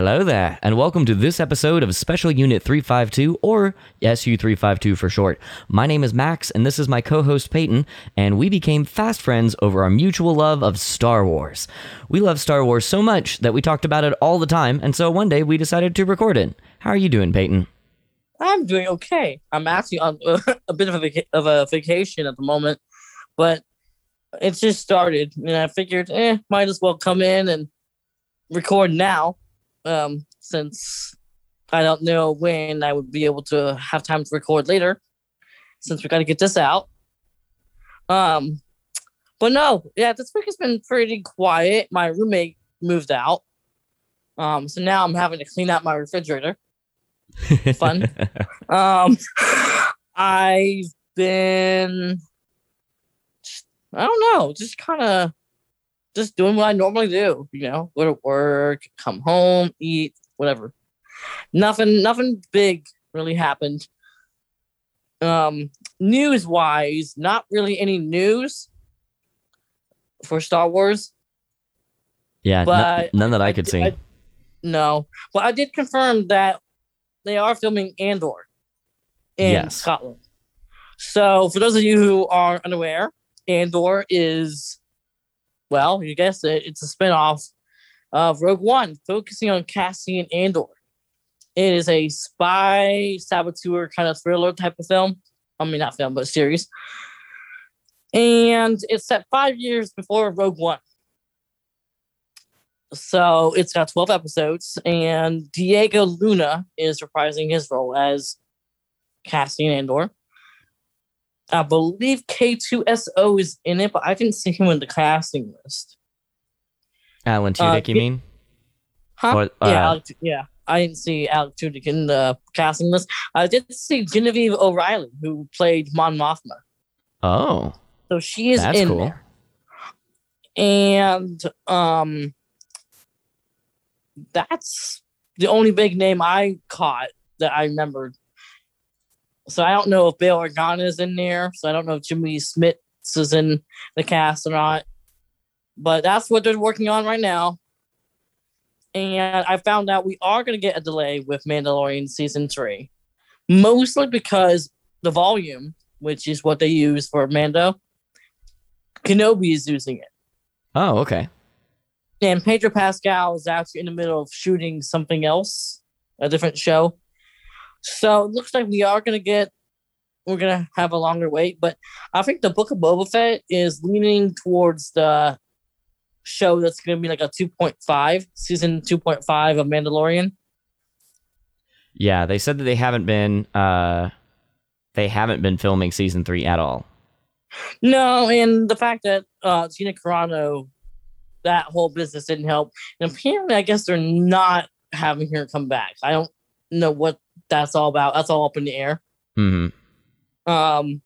Hello there, and welcome to this episode of Special Unit 352, or SU 352 for short. My name is Max, and this is my co host Peyton, and we became fast friends over our mutual love of Star Wars. We love Star Wars so much that we talked about it all the time, and so one day we decided to record it. How are you doing, Peyton? I'm doing okay. I'm actually on a bit of a, vaca- of a vacation at the moment, but it's just started, and I figured, eh, might as well come in and record now, um, since I don't know when I would be able to have time to record later, since we got to get this out. Um, but no, yeah, this week has been pretty quiet. My roommate moved out, um, so now I'm having to clean out my refrigerator fun. um, I've been, I don't know, just kind of just doing what I normally do. You know, go to work, come home, eat, whatever. Nothing, nothing big really happened. Um, news wise, not really any news for Star Wars. Yeah, But n- none that I could did- see. I- no, but I did confirm that they are filming Andor in Yes. Scotland. So, for those of you who are unaware, Andor is, well, you guessed it, it's a spinoff of Rogue One, focusing on Cassian Andor. It is a spy saboteur kind of thriller type of film. I mean, not film, but series. And it's set five years before Rogue One. So it's got 12 episodes, and Diego Luna is reprising his role as Cassian Andor. I believe K2SO is in it, but I didn't see him in the casting list. Alan uh, Tudyk, you mean? Huh? Or, uh, yeah, Alec, yeah. I didn't see Alec Tudyk in the casting list. I did see Genevieve O'Reilly, who played Mon Mothma. Oh, So she is that's in cool. there. And um that's the only big name I caught that I remembered. So I don't know if Bail Organa is in there. So I don't know if Jimmy Smits is in the cast or not. But that's what they're working on right now. And I found out we are going to get a delay with Mandalorian season three, mostly because the volume, which is what they use for Mando, Kenobi is using it. Oh, okay. And Pedro Pascal is actually in the middle of shooting something else, a different show. So it looks like we are going to get, we're going to have a longer wait. But I think the Book of Boba Fett is leaning towards the show that's going to be like a 2.5, season 2.5 of Mandalorian. Yeah, they said that they haven't been uh they haven't been filming season 3 at all. No, and the fact that uh, Gina Carano, that whole business didn't help. And apparently, I guess they're not having her come back. I don't know what that's all about. That's all up in the air. Mhm. Um,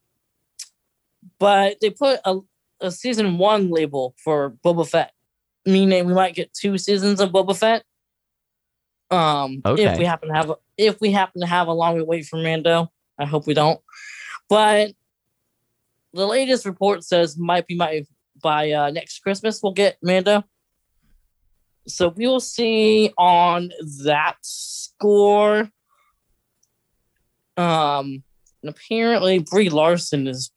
but they put a, a season one label for Boba Fett, meaning we might get two seasons of Boba Fett. Um, Okay. if we happen to have a, if we happen to have a longer wait for Mando, I hope we don't. But the latest report says might be my by uh, next Christmas we'll get Mando. So we will see on that score. Um, and apparently Brie Larson is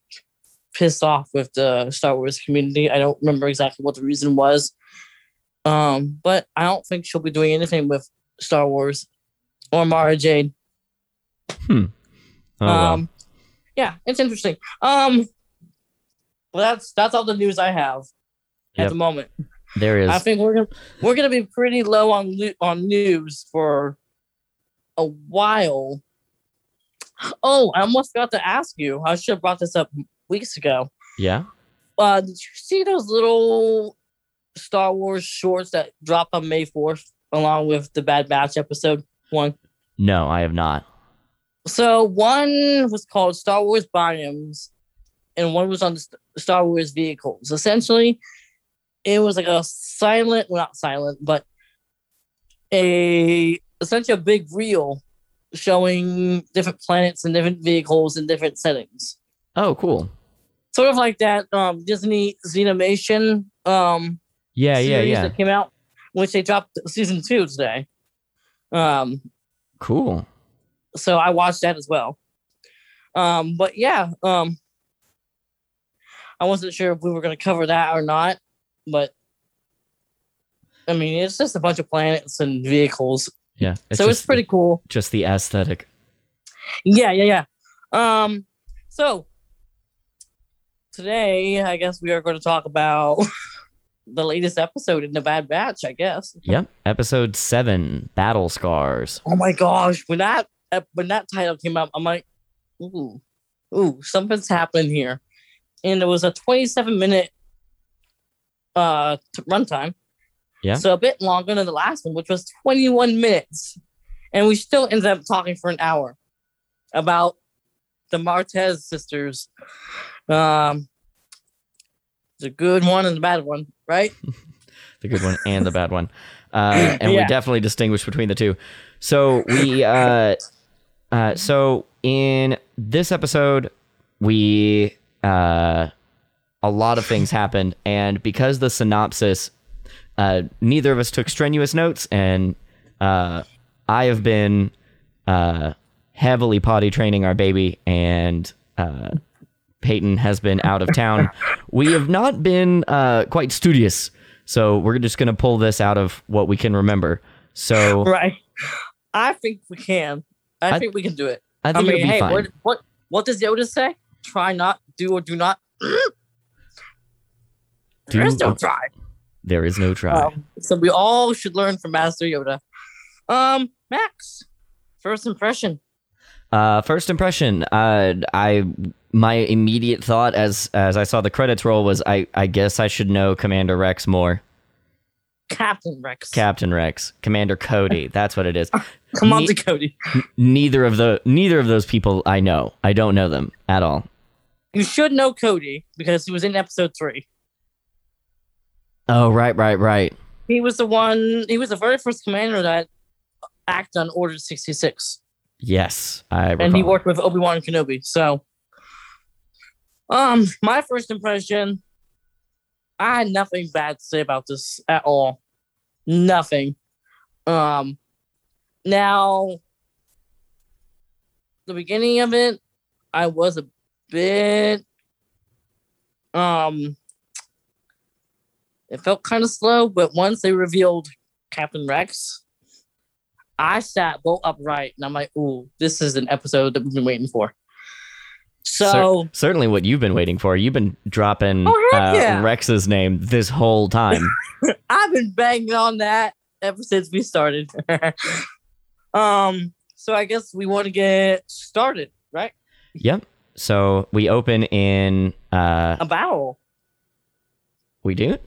pissed off with the Star Wars community. I don't remember exactly what the reason was. Um, but I don't think she'll be doing anything with Star Wars or Mara Jade. Hmm. Oh, um, yeah, it's interesting. Um, well, that's that's all the news I have at the moment. there is I think we're gonna we're gonna be pretty low on on news for a while. Oh, I almost forgot to ask you. I should have brought this up weeks ago. Yeah. Uh, did you see those little Star Wars shorts that dropped on May fourth, along with the Bad Batch episode one? No, I have not. So one was called Star Wars Biomes, and one was on the Star Wars vehicles. Essentially, it was like a silent, well, not silent, but a essentially a big reel showing different planets and different vehicles in different settings. Oh, cool. Sort of like that um, Disney Zenimation um, Yeah, yeah, yeah. that came out, which they dropped season two today. Um, Cool. so I watched that as well. Um, but yeah, um, I wasn't sure if we were going to cover that or not, but I mean, it's just a bunch of planets and vehicles, Yeah. so it's pretty cool. just the aesthetic. Yeah, yeah, yeah. Um, so today, I guess we are going to talk about the latest episode in the Bad Batch. I guess. Yep. Episode seven, Battle Scars. Oh my gosh, when that when that title came out, I'm like, ooh, ooh, something's happening here. And it was a 27 minute uh t- runtime. Yeah. So a bit longer than the last one, which was 21 minutes. And we still ended up talking for an hour about the Martez sisters. Um the good one and the bad one, right? the good one and the bad one. Uh, and we definitely distinguish between the two. So we, uh, uh, so in this episode, we, uh, a lot of things happened, and because the synopsis, uh, neither of us took strenuous notes, and uh, I have been uh, heavily potty training our baby, and uh, Peyton has been out of town. we have not been uh, quite studious, so we're just gonna pull this out of what we can remember. So Right. I think we can. I, I- think we can do it. I I, think mean, it'll be hey, fine. what what what does Yoda say? Try not, do or do not. Do There is no try. There is no try. So we all should learn from Master Yoda. Um, Max, first impression. Uh, first impression. Uh, I my immediate thought as as I saw the credits roll was I I guess I should know Commander Rex more. Captain Rex. Captain Rex, Commander Cody. That's what it is. Come on, Me- to Cody. neither of the neither of those people I know. I don't know them at all. You should know Cody because he was in episode three. Oh right, right, right. He was the one. He was the very first commander that acted on Order sixty six. Yes, I recall. and he worked with Obi Wan Kenobi. So, um, my first impression, I had nothing bad to say about this at all. Nothing. Um, now, the beginning of it, I was a bit, um, it felt kind of slow, but once they revealed Captain Rex, I sat bolt upright and I'm like, ooh, this is an episode that we've been waiting for. So, Certainly, what you've been waiting for. You've been dropping Oh, uh, yeah. Rex's name this whole time. I've been banging on that ever since we started. um, so I guess we want to get started, right? yep. So we open in. Uh, A battle. we do.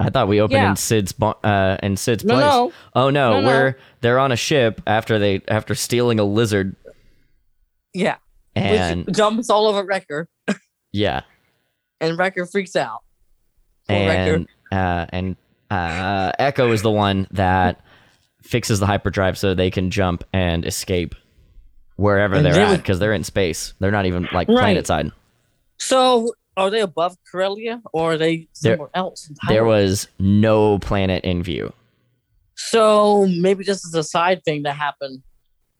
I thought we opened Yeah. in Cid's uh, in Cid's No, place. no. Oh no, No, no. we're they're on a ship after they after stealing a lizard Yeah. and Which jumps all over Wrecker yeah and Wrecker freaks out. Poor and uh, and uh, Echo is the one that fixes the hyperdrive so they can jump and escape wherever And they're they at would- because they're in space. They're not even like Right. planet side. So are they above Corellia or are they There- somewhere else? There was no planet in view. So maybe this is a side thing that happened.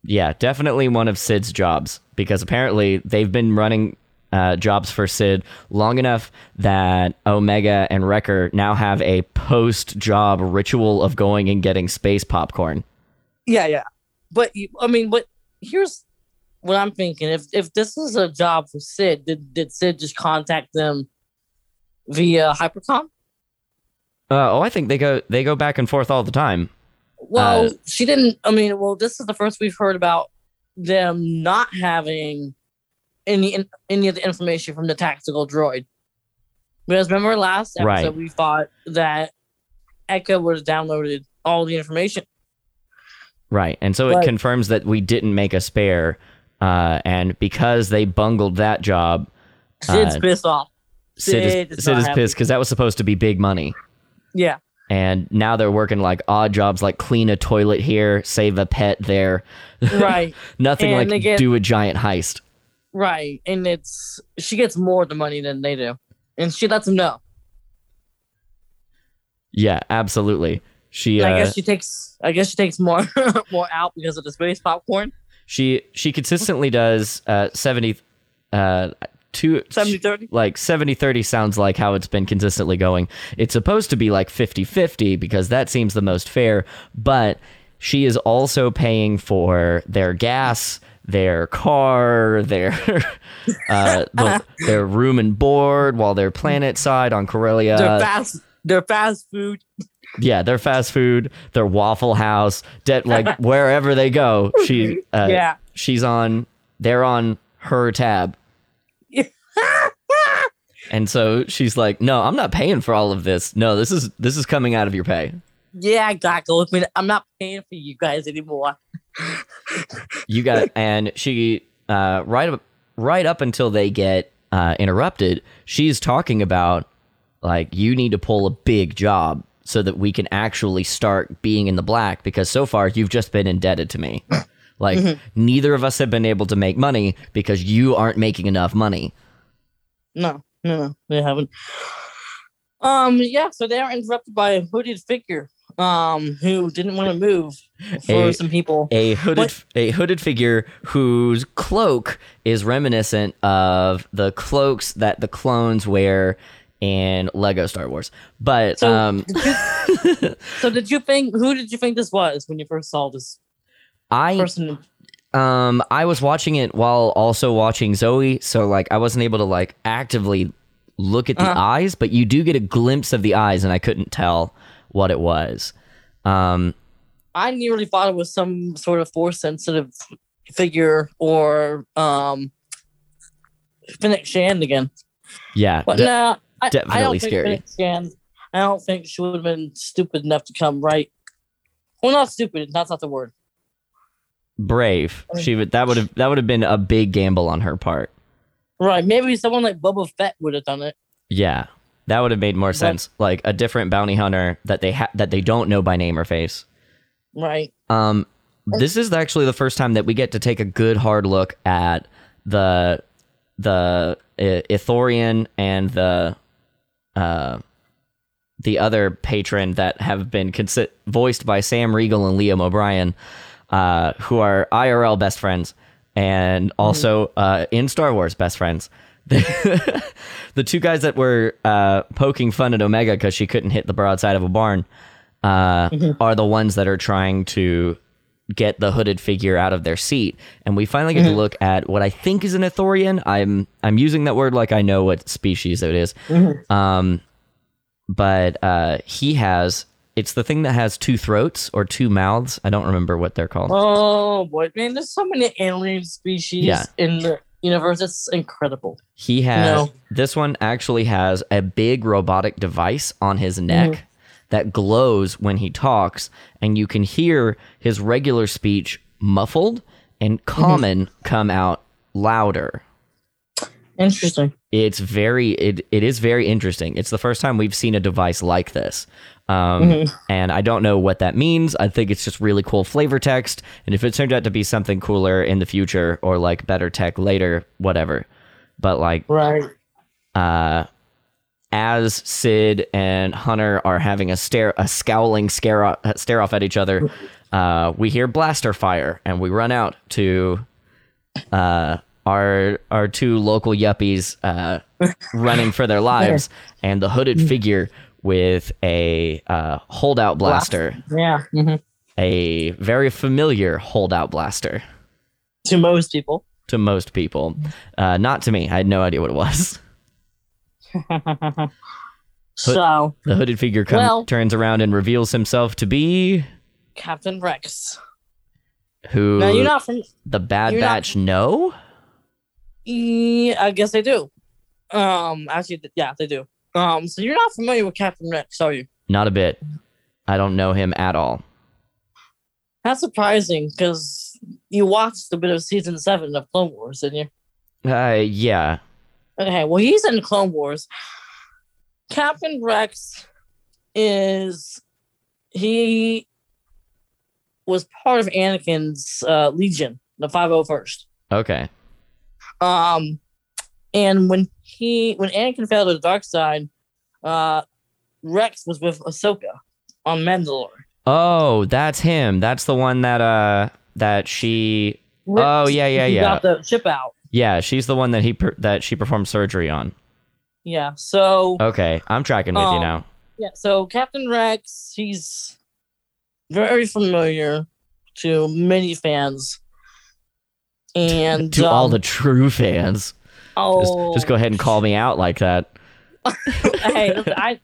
Yeah, definitely one of Cid's jobs because apparently they've been running uh, jobs for Cid long enough that Omega and Wrecker now have a post job ritual of going and getting space popcorn. Yeah, yeah. But I mean, but here's what I'm thinking. If if this is a job for Cid, did did Cid just contact them via hypercom? Uh, oh, I think they go they go back and forth all the time. Well, Uh, she didn't. I mean, well, this is the first we've heard about them not having any in- any of the information from the tactical droid. Because remember last episode Right. we thought that Echo would have downloaded all the information. Right. And so it confirms that we didn't make a spare. Uh, and because they bungled that job, Cid's Uh, pissed off. Cid Cid is, is Cid is pissed because that was supposed to be big money. Yeah. And now they're working like odd jobs like clean a toilet here, save a pet there. Right. Nothing And like get- do a giant heist. Right. And it's she gets more of the money than they do. And she lets them know. Yeah, absolutely. She uh, I guess she takes. I guess she takes more more out because of the space popcorn. She she consistently does uh 70 uh two 70 30. like 70 30 sounds like how it's been consistently going. It's supposed to be like 50 50 because that seems the most fair, but she is also paying for their gas, their car, their uh, the, their room and board while they're planet side on Corellia. They're fast. They're fast food. Yeah, their fast food, their Waffle House, de- like wherever they go, she uh, yeah. she's on they're on her tab. And so she's like, "No, I'm not paying for all of this. No, this is this is coming out of your pay. Yeah, exactly. Look, man, I'm not paying for you guys anymore. You got." and she uh, right up right up until they get uh, interrupted, she's talking about like you need to pull a big job so that we can actually start being in the black because so far you've just been indebted to me. Like neither of us have been able to make money because you aren't making enough money. No, no, no, they haven't. Um, yeah, so they are interrupted by a hooded figure, um, who didn't want to move for A- some people. a hooded What? a hooded figure whose cloak is reminiscent of the cloaks that the clones wear in Lego Star Wars. But So, um did you, so did you think who did you think this was when you first saw this I person? um I was watching it while also watching Zoe, so like I wasn't able to like actively look at the Uh-huh. eyes, but you do get a glimpse of the eyes and I couldn't tell what it was. Um I nearly thought it was some sort of force sensitive figure or um Fennec Shand again. yeah. But de- no, I, I definitely think scary. I don't think she would have been stupid enough to come right. Well, not stupid. That's not the word. brave. She would that would have that would have been a big gamble on her part. Right. Maybe someone like Boba Fett would have done it. Yeah, that would have made more But- sense. Like a different bounty hunter that they ha- that they don't know by name or face. Right. Um, this is actually the first time that we get to take a good hard look at the the Ithorian and the uh the other patron that have been consi- voiced by Sam Riegel and Liam O'Brien, uh, who are IRL best friends and also uh, in Star Wars best friends. the two guys that were uh, poking fun at Omega because she couldn't hit the broadside of a barn uh, are the ones that are trying to get the hooded figure out of their seat. And we finally get to look at what I think is an Ithorian. I'm I'm using that word like I know what species it is. Um, but uh, he has it's the thing that has two throats or two mouths. I don't remember what they're called. Oh boy, man! There's so many alien species Yeah. in the universe. It's incredible. He has this one actually has a big robotic device on his neck that glows when he talks, and you can hear his regular speech muffled and common come out louder. Interesting. It's very it, it is very interesting. It's the first time we've seen a device like this. Um, and I don't know what that means. I think it's just really cool flavor text. And if it turned out to be something cooler in the future or like better tech later, whatever. But like Right. uh, as Cid and Hunter are having a stare, a scowling scare off, stare off at each other, uh, we hear blaster fire, and we run out to uh, our our two local yuppies uh, running for their lives, and the hooded figure with a uh, holdout blaster, Yeah. mhm. a very familiar holdout blaster To most people. to most people, uh, not to me. I had no idea what it was. so The hooded figure comes, Well- turns around and reveals himself to be Captain Rex. who No, you're not from. the Bad Batch. Yeah, I guess they do. Um, actually, yeah, they do. Um, so you're not familiar with Captain Rex, are you? Not a bit. I don't know him at all. That's surprising because you watched a bit of season seven of Clone Wars, didn't you? Uh, yeah. Okay, well, he's in Clone Wars. Captain Rex is he was part of Anakin's uh, Legion, the 501st. Okay. Um, and when he when Anakin fell to the dark side, uh, Rex was with Ahsoka on Mandalore. Oh, that's him. That's the one that uh that she. Oh yeah, yeah, yeah, got the chip out. Yeah. She's the one that he per- that she performed surgery on. Yeah. So Okay, I'm tracking with you Um, now. yeah. So Captain Rex, he's very familiar to many fans. And To all um, the true fans, just, oh, just go ahead and call me out like that. hey, I,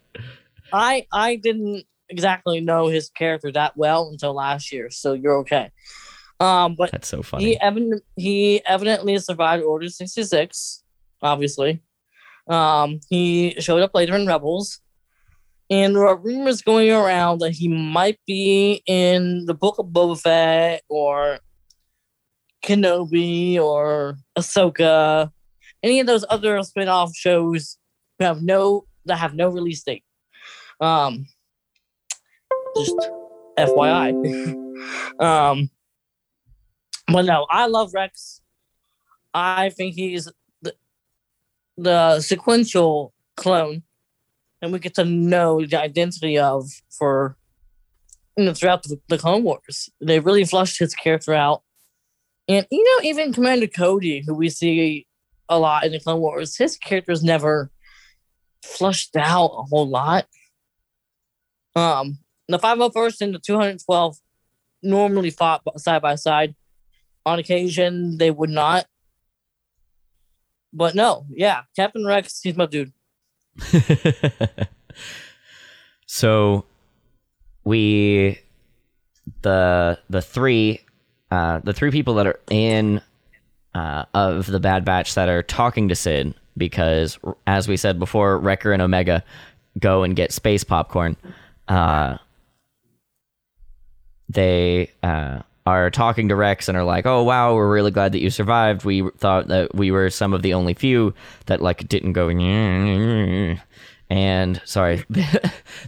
I, I didn't exactly know his character that well until last year, so you're okay. Um, but That's so funny. he evident he evidently survived Order sixty six, obviously. Um, he showed up later in Rebels, and there are rumors going around that he might be in the Book of Boba Fett or Kenobi or Ahsoka, any of those other spin-off shows who have no that have no release date. Um, just FYI. um, but no, I love Rex. I think he's the, the sequential clone, and we get to know the identity of for you know throughout the, the Clone Wars. They really flushed his character out, and you know even Commander Cody, who we see a lot in the Clone Wars, his character never flushed out a whole lot. Um, the 501st and the 212 normally fought side by side. On occasion, they would not. But no, yeah, Captain Rex, he's my dude. so we the the three uh the three people that are in uh of the bad batch that are talking to cid because as we said before wrecker and omega go and get space popcorn uh they uh are talking to Rex and are like, "Oh wow, we're really glad that you survived. We thought that we were some of the only few that like didn't go." And sorry,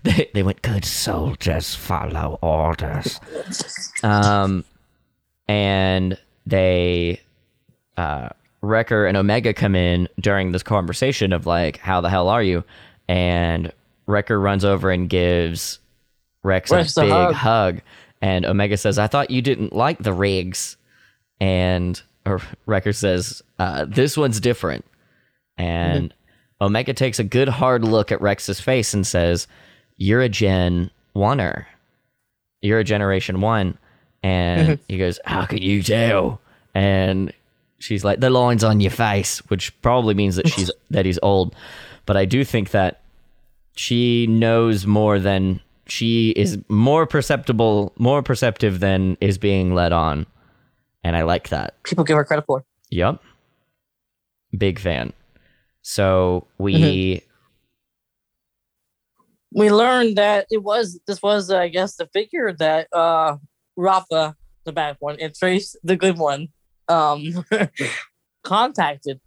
they they went, "Good soldiers follow orders." Um, and they, uh, Wrecker and Omega come in during this conversation of like, "How the hell are you?" And Wrecker runs over and gives Rex, a a big hug. hug. And Omega says, I thought you didn't like the regs. And or Wrecker says, uh, This one's different. And Omega takes a good hard look at Rex's face and says, You're a Gen 1er. You're a Generation 1. And he goes, How could you tell? And she's like, The line's on your face, which probably means that she's that he's old. But I do think that she knows more than she is more perceptible, more perceptive than is being led on. And I like that. People give her credit for. Yep. Big fan. So we We learned that it was this was, I guess, the figure that uh Rafa, the bad one, and Trace, the good one, um, contacted.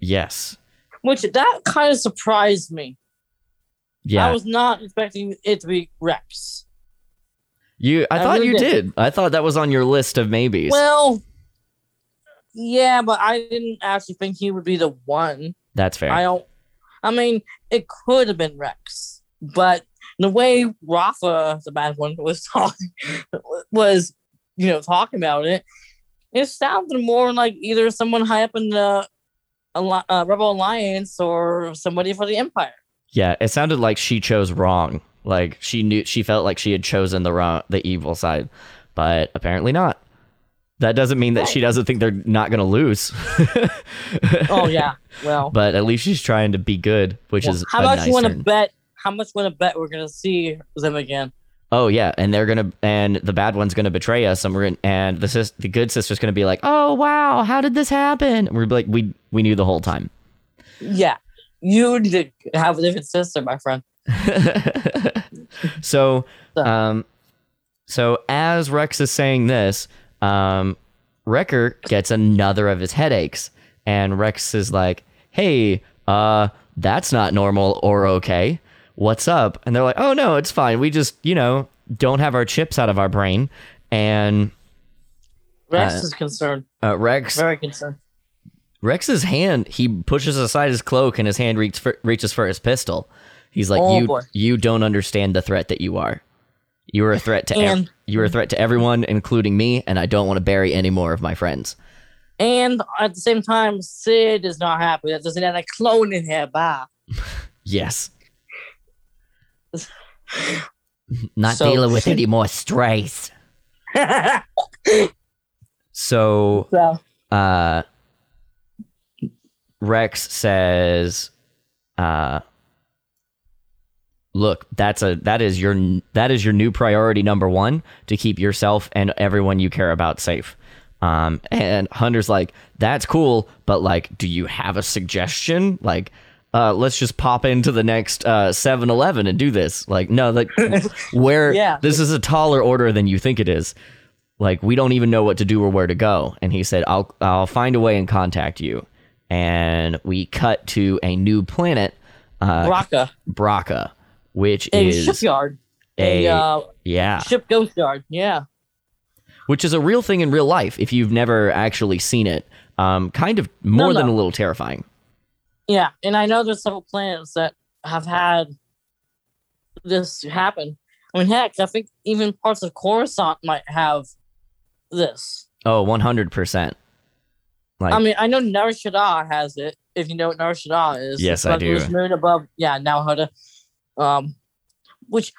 yes. Which that kind of surprised me. Yeah. I was not expecting it to be Rex. you I, I thought really you did. did. I thought that was on your list of maybes. Well, yeah, but I didn't actually think he would be the one. That's fair. I don't. I mean, it could have been Rex, but the way Rafa, the bad one, was talking, was you know talking about it, it sounded more like either someone high up in the uh, Rebel Alliance or somebody for the Empire. Yeah, it sounded like she chose wrong. Like she knew she felt like she had chosen the wrong the evil side, but apparently not. That doesn't mean that she doesn't think they're not going to lose. Oh yeah, well, but at least she's trying to be good, which well, is how much nice you want to bet? How much want to bet we're gonna see them again? Oh yeah, and they're gonna and the bad one's gonna betray us, and we're gonna, and the sis, the good sister's gonna be like, oh wow, how did this happen? And we're like, we we knew the whole time. Yeah, you have a different sister, my friend. so, um, so as Rex is saying this, um, Wrecker gets another of his headaches, and Rex is like, "Hey, uh, that's not normal or okay. What's up?" And they're like, "Oh no, it's fine. We just, you know, don't have our chips out of our brain." And Rex Uh, is concerned, uh, Rex very concerned. Rex's hand, he pushes aside his cloak and his hand reach for, reaches for his pistol. He's like, Oh, "You boy. you don't understand the threat that you are." You are a threat to ev- you are a threat to everyone, including me, and I don't want to bury any more of my friends. And at the same time, Cid is not happy that there's another clone in here. Bah. Yes. Not So- dealing with any more strays. So so, uh Rex says uh look that's a that is your that is your new priority number 1 to keep yourself and everyone you care about safe. Um and Hunter's like that's cool but like do you have a suggestion? Like uh let's just pop into the next uh 7-Eleven and do this. Like no like where Yeah. this is a taller order than you think it is. Like we don't even know what to do or where to go. And he said i'll i'll find a way and contact you and we cut to a new planet uh Raka, Bracca which a is shipyard, a a uh, yeah ship ghost yard. Yeah. which is a real thing in real life if you've never actually seen it um kind of more No, than no. a little terrifying Yeah, and I know there's several planets that have had this happen. I mean, heck, I think even parts of Coruscant might have this. oh 100% like I mean, I know Nar Shaddaa has it. If you know what Nar Shaddaa is, Yes, I do. Moon above, yeah, Nal Hutta, um, which,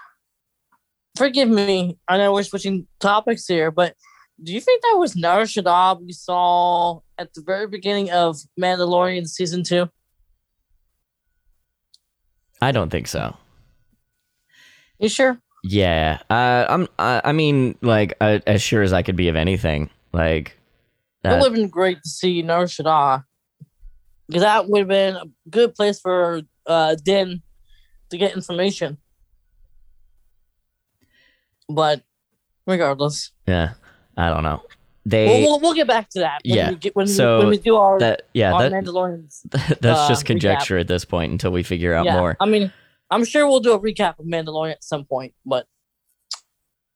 forgive me, I know we're switching topics here, but do you think that was Nar Shaddaa we saw at the very beginning of Mandalorian season two? i don't think so You sure? yeah uh i'm i, I mean like uh, as sure as i could be of anything like It uh, would have been great to see Nar Shaddaa. Because that would have been a good place for uh, Din to get information. But regardless, yeah i don't know we'll, they we'll, we'll get back to that. When Yeah, we get, when, so we, when we do our, that yeah our that, Mandalorians. that's uh, just recap. conjecture at this point until we figure out Yeah, more I mean, I'm sure we'll do a recap of Mandalorian at some point. But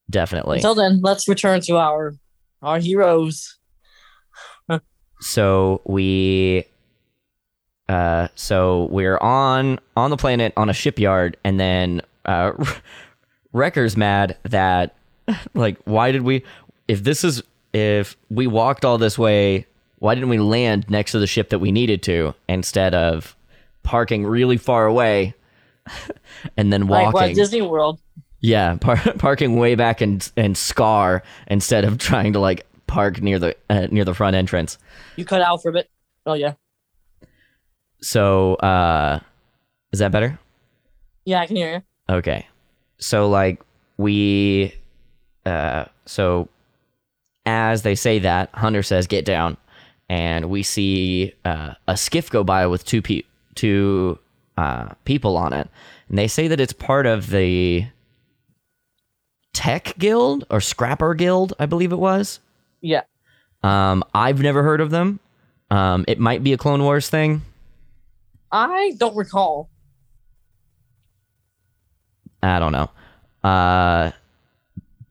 definitely until then, let's return to our our heroes. So we uh so we're on on the planet on a shipyard and then uh wrecker's mad that like why did we if this is if we walked all this way why didn't we land next to the ship that we needed to instead of parking really far away and then walking? Like what, Disney World. yeah, par- parking way back in in Scar instead of trying to like park near the uh, near the front entrance. You cut out for a bit. Oh yeah, So, uh is that better? yeah, I can hear you. Okay. So like we uh so as they say that, Hunter says get down and we see uh, a skiff go by with two pe- two uh, people on it. And they say that it's part of the Tech Guild or Scrapper Guild, I believe it was. Yeah, Um, I've never heard of them. Um, it might be a Clone Wars thing. I don't recall. I don't know. Uh,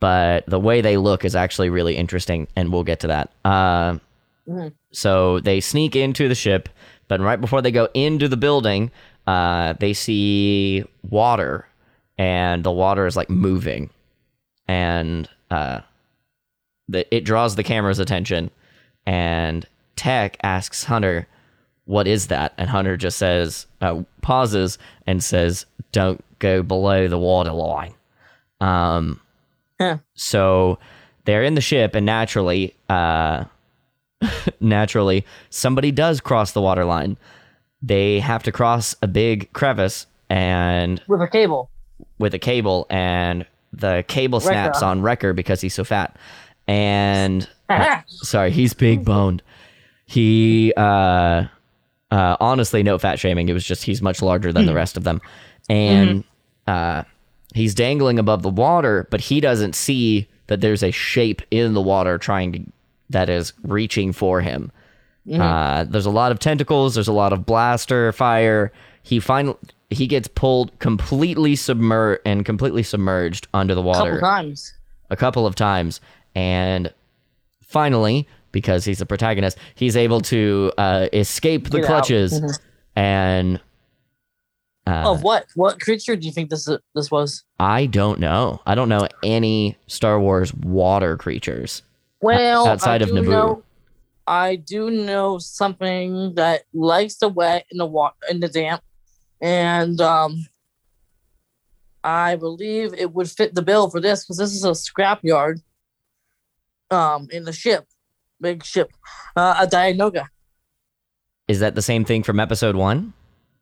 but the way they look is actually really interesting, and we'll get to that. Uh, Mhm. So they sneak into the ship, but right before they go into the building, uh, they see water, and the water is like moving, and the, it draws the camera's attention. And Tech asks Hunter, "What is that?" And Hunter just says, uh, pauses and says, "Don't go below the water line." Um, Huh. so they're in the ship, and naturally, uh, naturally, somebody does cross the water line. They have to cross a big crevice and With a cable. with a cable, and the cable snaps Wrecker. on Wrecker because he's so fat. And sorry, he's big boned. He uh uh honestly no fat shaming. It was just he's much larger than the rest of them. And uh he's dangling above the water, but he doesn't see that there's a shape in the water trying to that is reaching for him. Uh there's a lot of tentacles, there's a lot of blaster fire. He finally he gets pulled completely submerged and completely submerged under the water couple times. a couple of times and finally because he's the protagonist he's able to uh, escape the Get clutches Mhm. and Uh, of what? What creature do you think this is, this was? I don't know. I don't know any Star Wars water creatures. Well, outside I of Naboo. know- I do know something that likes the wet in the water in the damp, and um, I believe it would fit the bill for this because this is a scrapyard. Um, in the ship, big ship, uh, a Dianoga. Is that the same thing from episode one?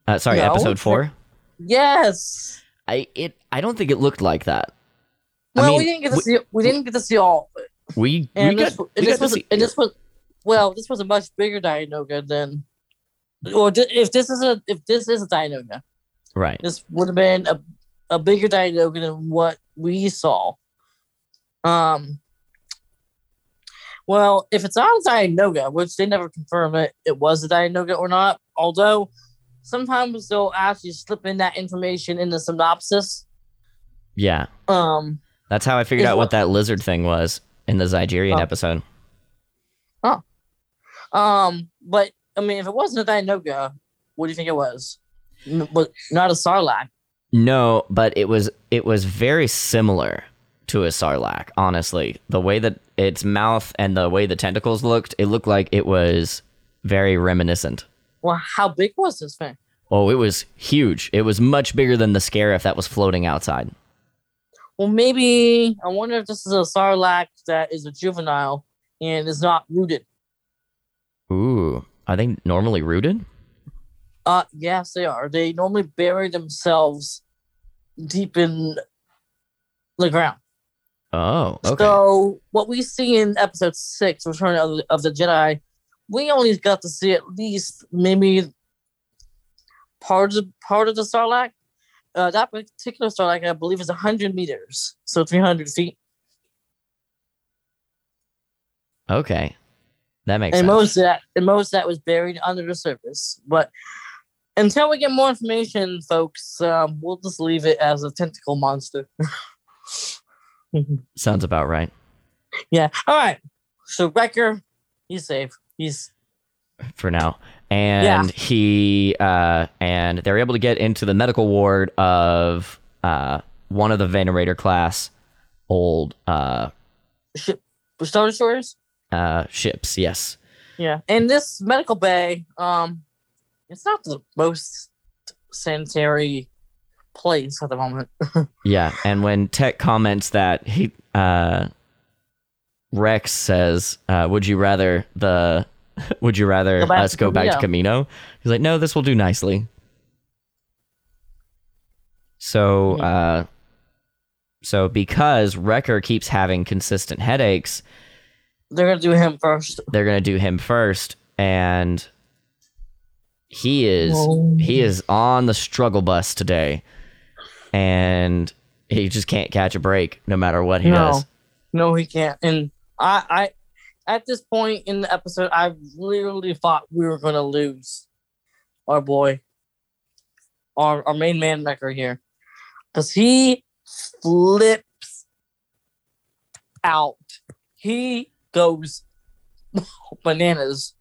Uh, sorry, No. episode four. Yes. I it I don't think it looked like that. I Well, mean, we didn't get to we- see. We didn't get to see all. of it. We And we this, got, and we this was see- and this was well, this was a much bigger Dianoga than or if this is a if this is a Dianoga, right. this would have been a, a bigger Dianoga than what we saw. Um well, if it's not a Dianoga, which they never confirm it, it was a Dianoga or not, although sometimes they'll actually slip in that information in the synopsis. Yeah, Um that's how I figured out what what- that lizard thing was in the Zygerian Oh. episode. Oh. Um, but I mean, if it wasn't a Dianoga, what do you think it was? N- But not a Sarlacc. No, but it was it was very similar to a sarlacc. Honestly, the way that its mouth and the way the tentacles looked, it looked like it was very reminiscent. Well, how big was this thing? Oh, it was huge. It was much bigger than the scarif that was floating outside. Well, maybe I wonder if this is a Sarlacc that is a juvenile and is not rooted. Ooh, are they normally rooted? Uh, yes, they are. They normally bury themselves deep in the ground. Oh, okay. So what we see in episode six, Return of the, of the Jedi, we only got to see at least maybe part of part of the Sarlacc. Uh, that particular Sarlacc, I believe, is hundred meters, so three hundred feet. okay, that makes and sense. most of that, and most of that was buried under the surface. But until we get more information, folks, um, we'll just leave it as a tentacle monster. Sounds about right. yeah. All right. So Wrecker, he's safe. He's for now. And he uh, and they're able to get into the medical ward of uh, one of the Venator class old uh, ship. Star Destroyers. uh, ships. Yes. Yeah, and this medical bay, um, it's not the most sanitary place at the moment. Yeah. And when Tech comments that he uh, Rex says, uh, "Would you rather the Would you rather go us go back to Camino." Camino?" He's like, "No, this will do nicely." So, uh, so because Wrecker keeps having consistent headaches, They're gonna do him first. they're gonna do him first, and he is Whoa. he is on the struggle bus today, and he just can't catch a break no matter what he No. does. No, he can't. And I, I, at this point in the episode, I literally thought we were gonna lose our boy, our our main man Wrecker here, because he flips out. He goes bananas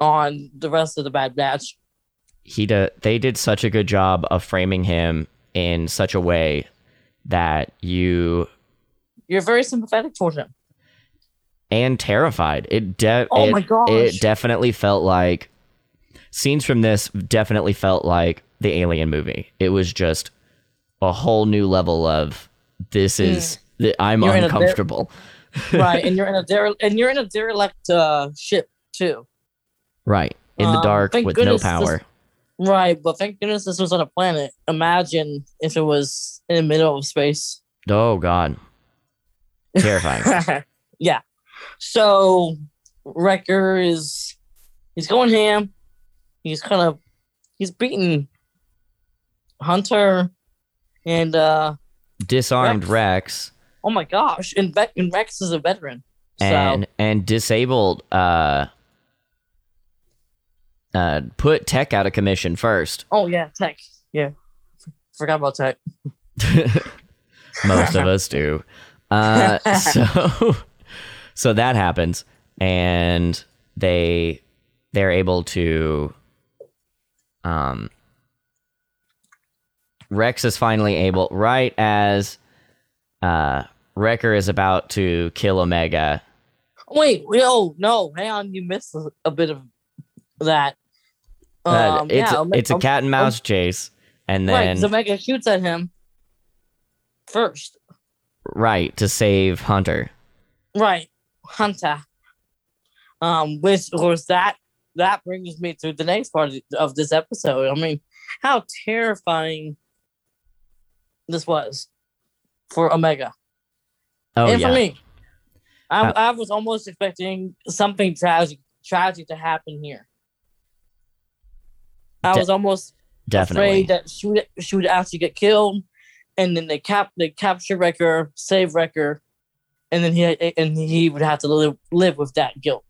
on the rest of the Bad Batch. He did. They did such a good job of framing him in such a way that you You're very sympathetic towards him. and terrified. It de- Oh it, my gosh. It definitely felt like scenes from this definitely felt like the Alien movie. It was just a whole new level of this is th- I'm You're uncomfortable. right, and you're in a dere- and you're in a derelict uh, ship too. right. In the Um, dark with no this- power. Right, but thank goodness this was on a planet. Imagine if it was in the middle of space. Oh god. Terrifying. yeah. So Wrecker is he's going ham. He's kind of he's beating Hunter and uh Disarmed Rex. Rex oh my gosh, and, Ve- and Rex is a veteran. So and and disabled uh uh put tech out of commission first. oh yeah, Tech. Yeah. Forgot about Tech. Most of us do. Uh, so, so that happens, and they they're able to, um, Rex is finally able, right as uh, Wrecker is about to kill Omega. Wait, oh no, hang on, you missed a, a bit of that. Uh, Um, it's yeah, a, it's a cat and mouse chase, and Right, then 'cause Omega shoots at him first. right to save Hunter. Right, Hunter. Um, which of course that that brings me to the next part of- of this episode. I mean, how terrifying this was for Omega Oh and yeah, for me. I, Uh, I was almost expecting something tragic tragic to happen here. I De- was almost definitely. afraid that she would she would actually get killed, and then they cap they capture Wrecker, save Wrecker, and then he and he would have to live live with that guilt.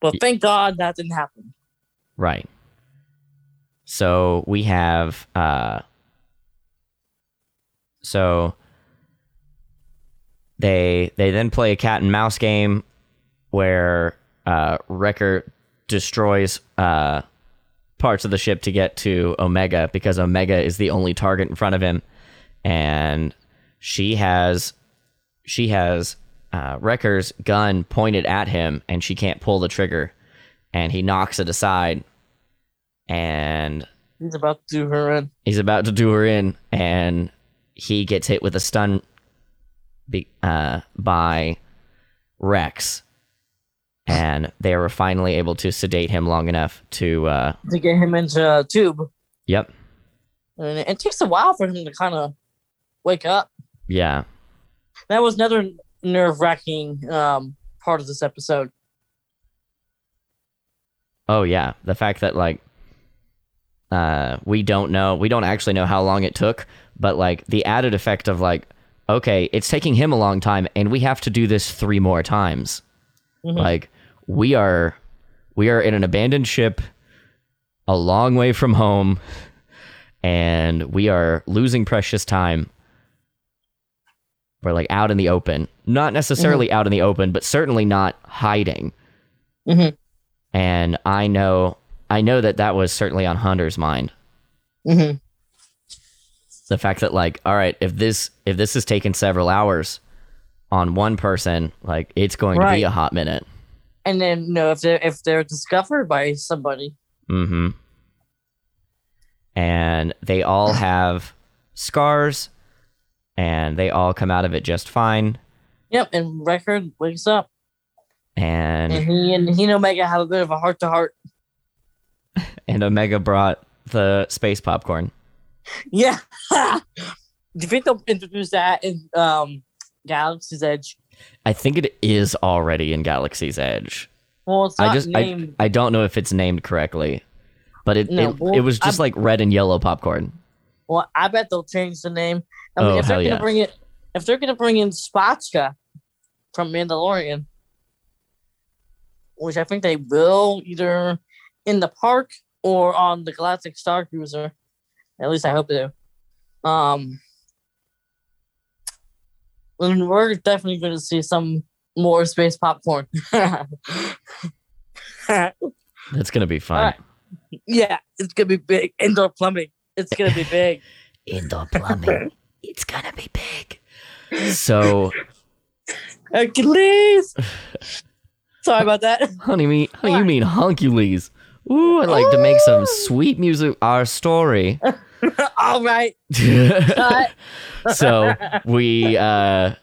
But thank God that didn't happen. Right. So we have uh so they they then play a cat and mouse game where uh Wrecker destroys uh parts of the ship to get to Omega because Omega is the only target in front of him. And she has she has uh, Wrecker's gun pointed at him and she can't pull the trigger. And he knocks it aside and He's about to do her in. he's about to do her in and he gets hit with a stun be, uh, by Rex and they were finally able to sedate him long enough to uh, to get him into a tube. yep And it, it takes a while for him to kind of wake up. yeah That was another nerve wracking um, part of this episode. Oh yeah, the fact that like uh we don't know, we don't actually know how long it took, but like the added effect of like okay, it's taking him a long time and we have to do this 3 more times. Mhm. Like we are we are in an abandoned ship a long way from home and we are losing precious time. We're like out in the open. Not necessarily out in the open, but certainly not hiding Mhm. and I know I know that that was certainly on Hunter's mind. Mm-hmm. The fact that like, all right, if this if this has taken several hours on one person, like it's going to be a hot minute. And then you know if they're if they're discovered by somebody, Mm-hmm. And they all have scars, and they all come out of it just fine. yep. And Wrecker wakes up, and And he and he and Omega have a bit of a heart to heart. and Omega brought the space popcorn. Yeah. Think they'll that in um, Galaxy's Edge? I think it is already in Galaxy's Edge. Well, it's I just I, named. I don't know if it's named correctly, but it No, it, well, it was just I'm- like red and yellow popcorn. well, I bet they'll change the name. I mean, Oh, if they're hell gonna yeah. bring it, if they're gonna bring in Spotchka from Mandalorian, which I think they will, either in the park or on the Galactic Star Cruiser. At least I hope they do. Um, then we're definitely going to see some more space popcorn. That's gonna be fun. Alright. yeah, it's gonna be big. Indoor plumbing. It's gonna be big. Indoor plumbing. it's gonna be big. So, Hercules. Sorry about that. honey, me, honey, you mean Honkules? Ooh, I like to make some sweet music. Our story. All right. So we uh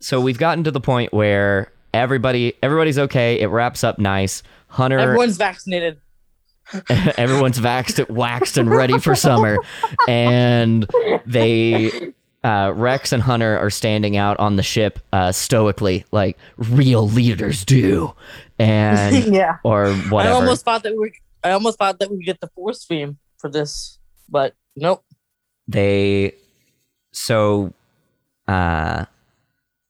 so we've gotten to the point where everybody everybody's okay it wraps up nice hunter Everyone's vaccinated. everyone's waxed waxed and ready for summer and they uh, Rex and Hunter are standing out on the ship uh, stoically, like real leaders do, and yeah. or whatever. I almost thought that we. I almost thought that we'd get the force theme for this, but nope. they so uh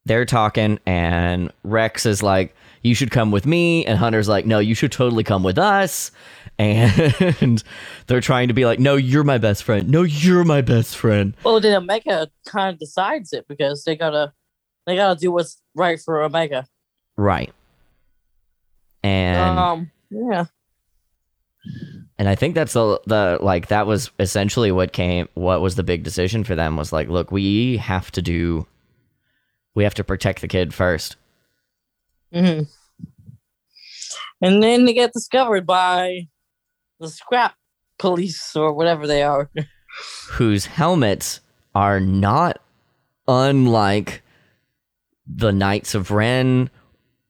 they're talking and Rex is like you should come with me and Hunter's like no you should totally come with us and they're trying to be like no you're my best friend no you're my best friend Well, then Omega kind of decides it because they gotta, they gotta do what's right for Omega. right and um. Yeah. And I think that's the the like that was essentially what came what was the big decision for them was like, look, we have to do we have to protect the kid first. hmm And then they get discovered by the scrap police or whatever they are. whose helmets are not unlike the Knights of Ren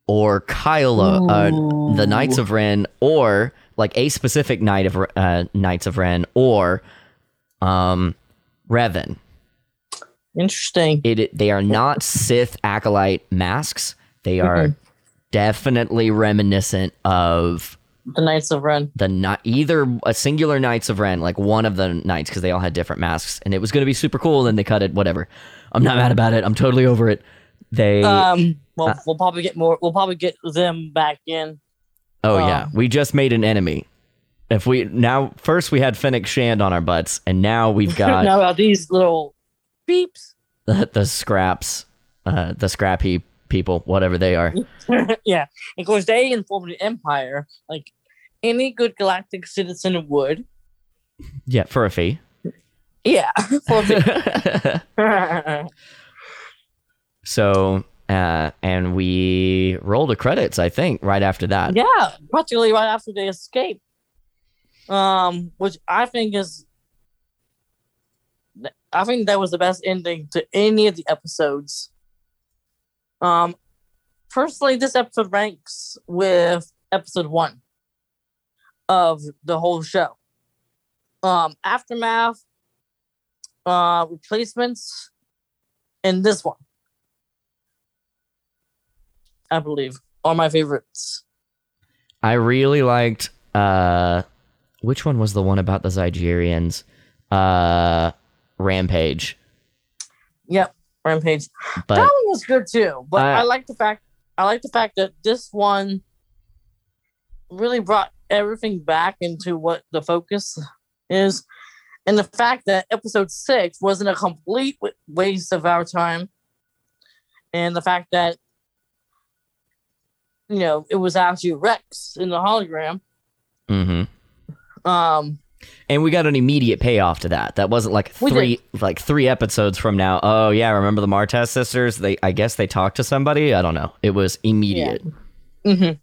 or Kylo, uh, the Knights of Ren, or like a specific Knight of uh, Knights of Ren, or um, Revan. Interesting. It, they are not Sith acolyte masks. They are definitely reminiscent of The Knights of Ren. the ni- either a singular Knights of Ren, like one of the knights, because they all had different masks, and it was going to be super cool. Then they cut it. Whatever. I'm not mad about it. I'm totally over it. They. Um. Well, Uh, we'll probably get more. We'll probably get them back in. Oh um, yeah, we just made an enemy. If we now first we had Fennec Shand on our butts, and now we've got now these little beeps. the, the scraps, uh, the scrappy people, whatever they are. yeah. Of course, they informed the Empire like any good galactic citizen would. Yeah, for a fee. Yeah. For the- so, uh, and we rolled the credits. I think right after that. yeah. Practically right after they escape. Um, which I think is. I think that was the best ending to any of the episodes. Um, personally, this episode ranks with episode one of the whole show. Um, aftermath, uh, replacements, and this one, I believe, are my favorites. I really liked uh which one was the one about the Zygerians? Uh Rampage. Yep, Rampage. But that one was good too, but I- I like the fact I like the fact that this one really brought everything back into what the focus is, and the fact that episode six wasn't a complete waste of our time, and the fact that you know it was actually Rex in the hologram. Mm-hmm. Um, and we got an immediate payoff to that. That wasn't like three like three episodes from now. Oh yeah, remember the Martez sisters? They I guess they talked to somebody. I don't know. It was immediate. Mm-hmm.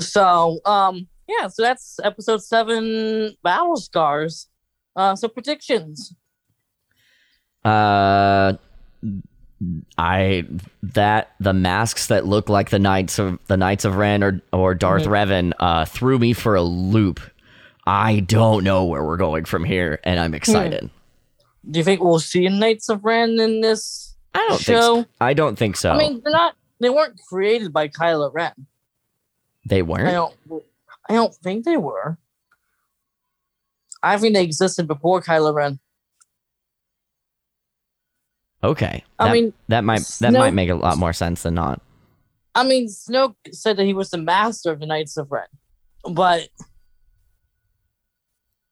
So, um, yeah, so that's episode seven, Battle Scars. Uh, so predictions. Uh I that the masks that look like the knights of the knights of Ren or or Darth Revan uh threw me for a loop. I don't know where we're going from here, and I'm excited. Do you think we'll see Knights of Ren in this I don't show? think so. I don't think so. I mean, they're not. They weren't created by Kylo Ren. they weren't. don't. I don't think they were. I think they existed before Kylo Ren. Okay. I That- mean, that might that Snoke- might make a lot more sense than not. I mean, Snoke said that he was the master of the Knights of Ren, but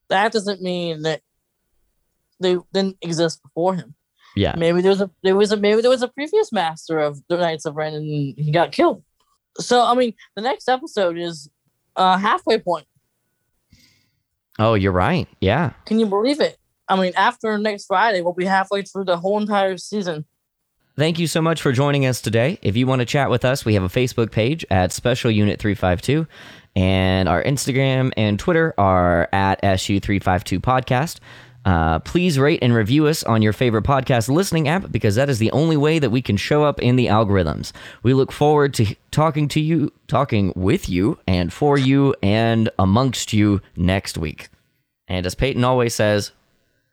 that doesn't mean that they didn't exist before him. Yeah. Maybe there was a there was a maybe there was a previous master of the Knights of Ren and he got killed. So I mean, the next episode is uh halfway point. Oh, you're right. Yeah. Can you believe it? I mean, after next Friday, we'll be halfway through the whole entire season. Thank you so much for joining us today. If you want to chat with us, we have a Facebook page at Special Unit 352, and our Instagram and Twitter are at SU352 Podcast. Uh, please rate and review us on your favorite podcast listening app because that is the only way that we can show up in the algorithms. We look forward to talking to you, talking with you, and for you, and amongst you next week. And as Peyton always says,